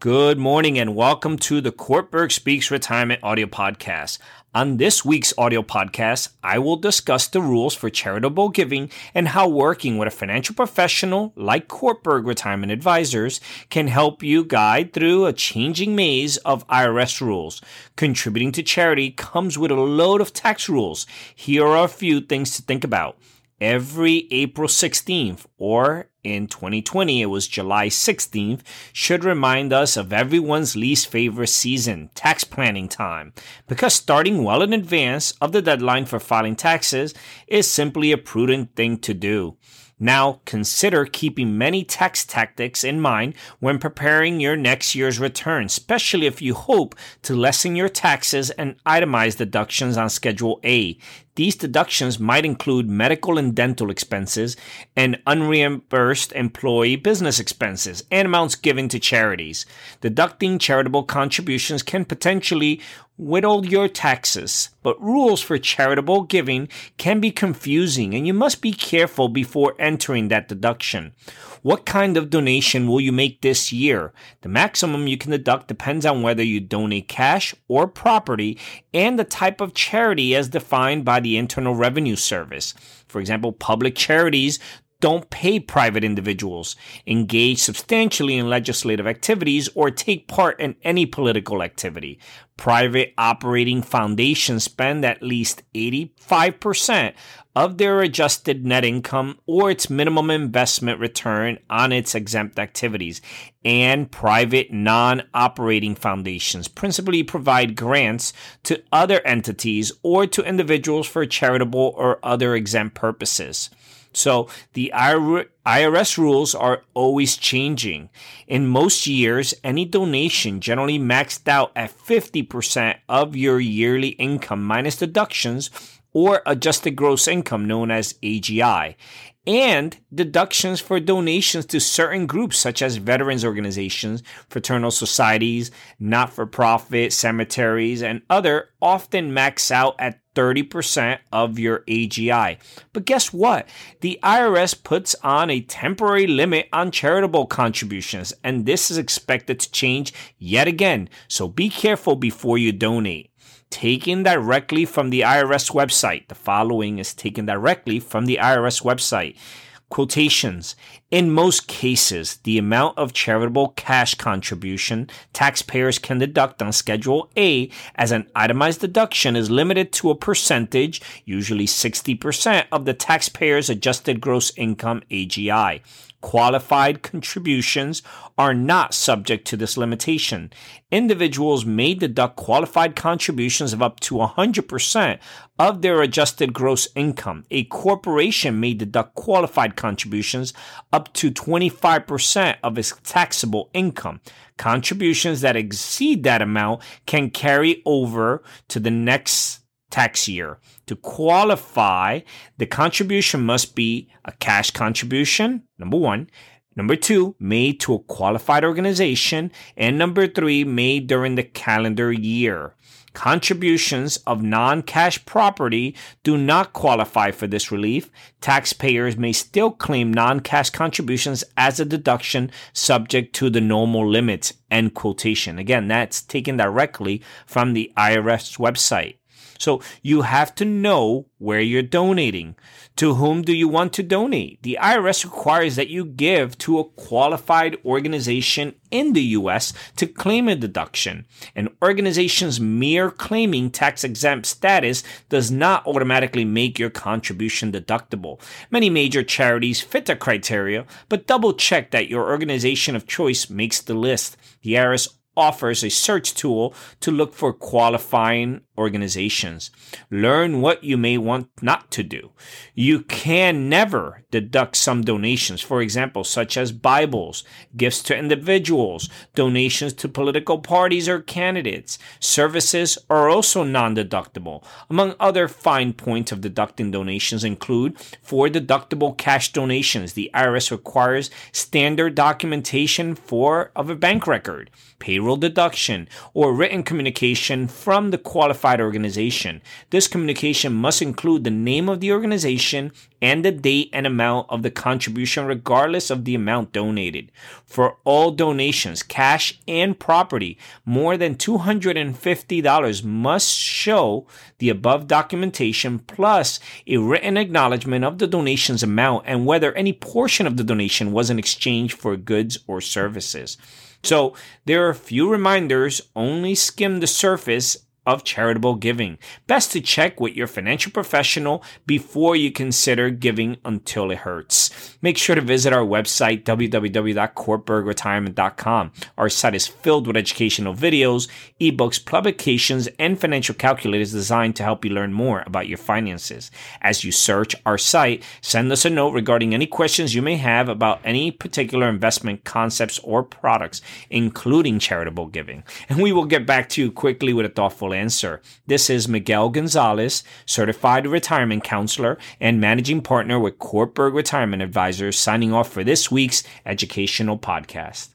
Good morning and welcome to the Kortberg Speaks Retirement audio podcast. On this week's audio podcast, I will discuss the rules for charitable giving and how working with a financial professional like Kortberg Retirement Advisors can help you guide through a changing maze of IRS rules. Contributing to charity comes with a load of tax rules. Here are a few things to think about every April 16th, or in 2020 it was July 16th, should remind us of everyone's least favorite season, tax planning time, because starting well in advance of the deadline for filing taxes is simply a prudent thing to do. Now, consider keeping many tax tactics in mind when preparing your next year's return, especially if you hope to lessen your taxes and itemize deductions on Schedule A. These deductions might include medical and dental expenses and unreimbursed employee business expenses and amounts given to charities. Deducting charitable contributions can potentially whittle your taxes, but rules for charitable giving can be confusing and you must be careful before entering that deduction. What kind of donation will you make this year? The maximum you can deduct depends on whether you donate cash or property and the type of charity as defined by the Internal Revenue Service. For example, public charities don't pay private individuals, engage substantially in legislative activities, or take part in any political activity. Private operating foundations spend at least 85% of their adjusted net income or its minimum investment return on its exempt activities. And private non operating foundations principally provide grants to other entities or to individuals for charitable or other exempt purposes. So the IRS rules are always changing. In most years, any donation generally maxed out at 50% of your yearly income minus deductions or adjusted gross income known as AGI and deductions for donations to certain groups such as veterans organizations, fraternal societies, not-for-profit cemeteries, and other often max out at 30% of your AGI. But guess what? The IRS puts on a temporary limit on charitable contributions, and this is expected to change yet again. So be careful before you donate taken directly from the IRS website. The following is taken directly from the IRS website. Quotations. In most cases, the amount of charitable cash contribution taxpayers can deduct on Schedule A as an itemized deduction is limited to a percentage, usually 60% of the taxpayer's adjusted gross income AGI. Qualified contributions are not subject to this limitation. Individuals may deduct qualified contributions of up to 100% of their adjusted gross income. A corporation may deduct qualified contributions up to 25% of its taxable income. Contributions that exceed that amount can carry over to the next tax year. To qualify, the contribution must be a cash contribution, number one. Number two, made to a qualified organization. And number three, made during the calendar year. Contributions of non cash property do not qualify for this relief. Taxpayers may still claim non cash contributions as a deduction subject to the normal limits. End quotation. Again, that's taken directly from the IRS website. So you have to know where you're donating. To whom do you want to donate? The IRS requires that you give to a qualified organization in the US to claim a deduction. An organization's mere claiming tax exempt status does not automatically make your contribution deductible. Many major charities fit the criteria, but double check that your organization of choice makes the list. The IRS offers a search tool to look for qualifying organizations. Learn what you may want not to do. You can never deduct some donations, for example, such as Bibles, gifts to individuals, donations to political parties or candidates. Services are also non deductible. Among other fine points of deducting donations include for deductible cash donations, the IRS requires standard documentation for of a bank record, payroll deduction, or written communication from the qualified organization. This communication must include the name of the organization and the date and amount of the contribution regardless of the amount donated. For all donations, cash and property, more than $250 must show the above documentation plus a written acknowledgement of the donation's amount and whether any portion of the donation was in exchange for goods or services. So there are a few reminders, only skim the surface of charitable giving. Best to check with your financial professional before you consider giving until it hurts. Make sure to visit our website, www.courtbergretirement.com. Our site is filled with educational videos, ebooks, publications, and financial calculators designed to help you learn more about your finances. As you search our site, send us a note regarding any questions you may have about any particular investment concepts or products, including charitable giving. And we will get back to you quickly with a thoughtful answer. This is Miguel Gonzalez, certified retirement counselor and managing partner with Courtberg Retirement Advisors, signing off for this week's educational podcast.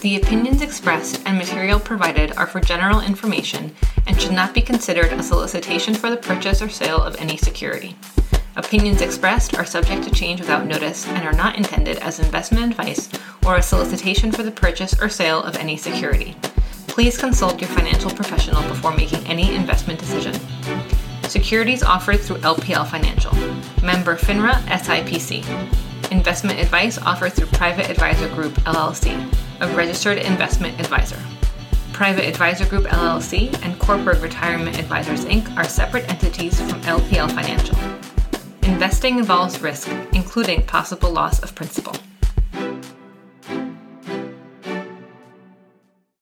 The opinions expressed and material provided are for general information and should not be considered a solicitation for the purchase or sale of any security. Opinions expressed are subject to change without notice and are not intended as investment advice or a solicitation for the purchase or sale of any security. Please consult your financial professional before making any investment decision. Securities offered through LPL Financial, member FINRA SIPC. Investment advice offered through Private Advisor Group LLC, a registered investment advisor. Private Advisor Group LLC and Kortberg Retirement Advisors Inc. are separate entities from LPL Financial. Investing involves risk, including possible loss of principal.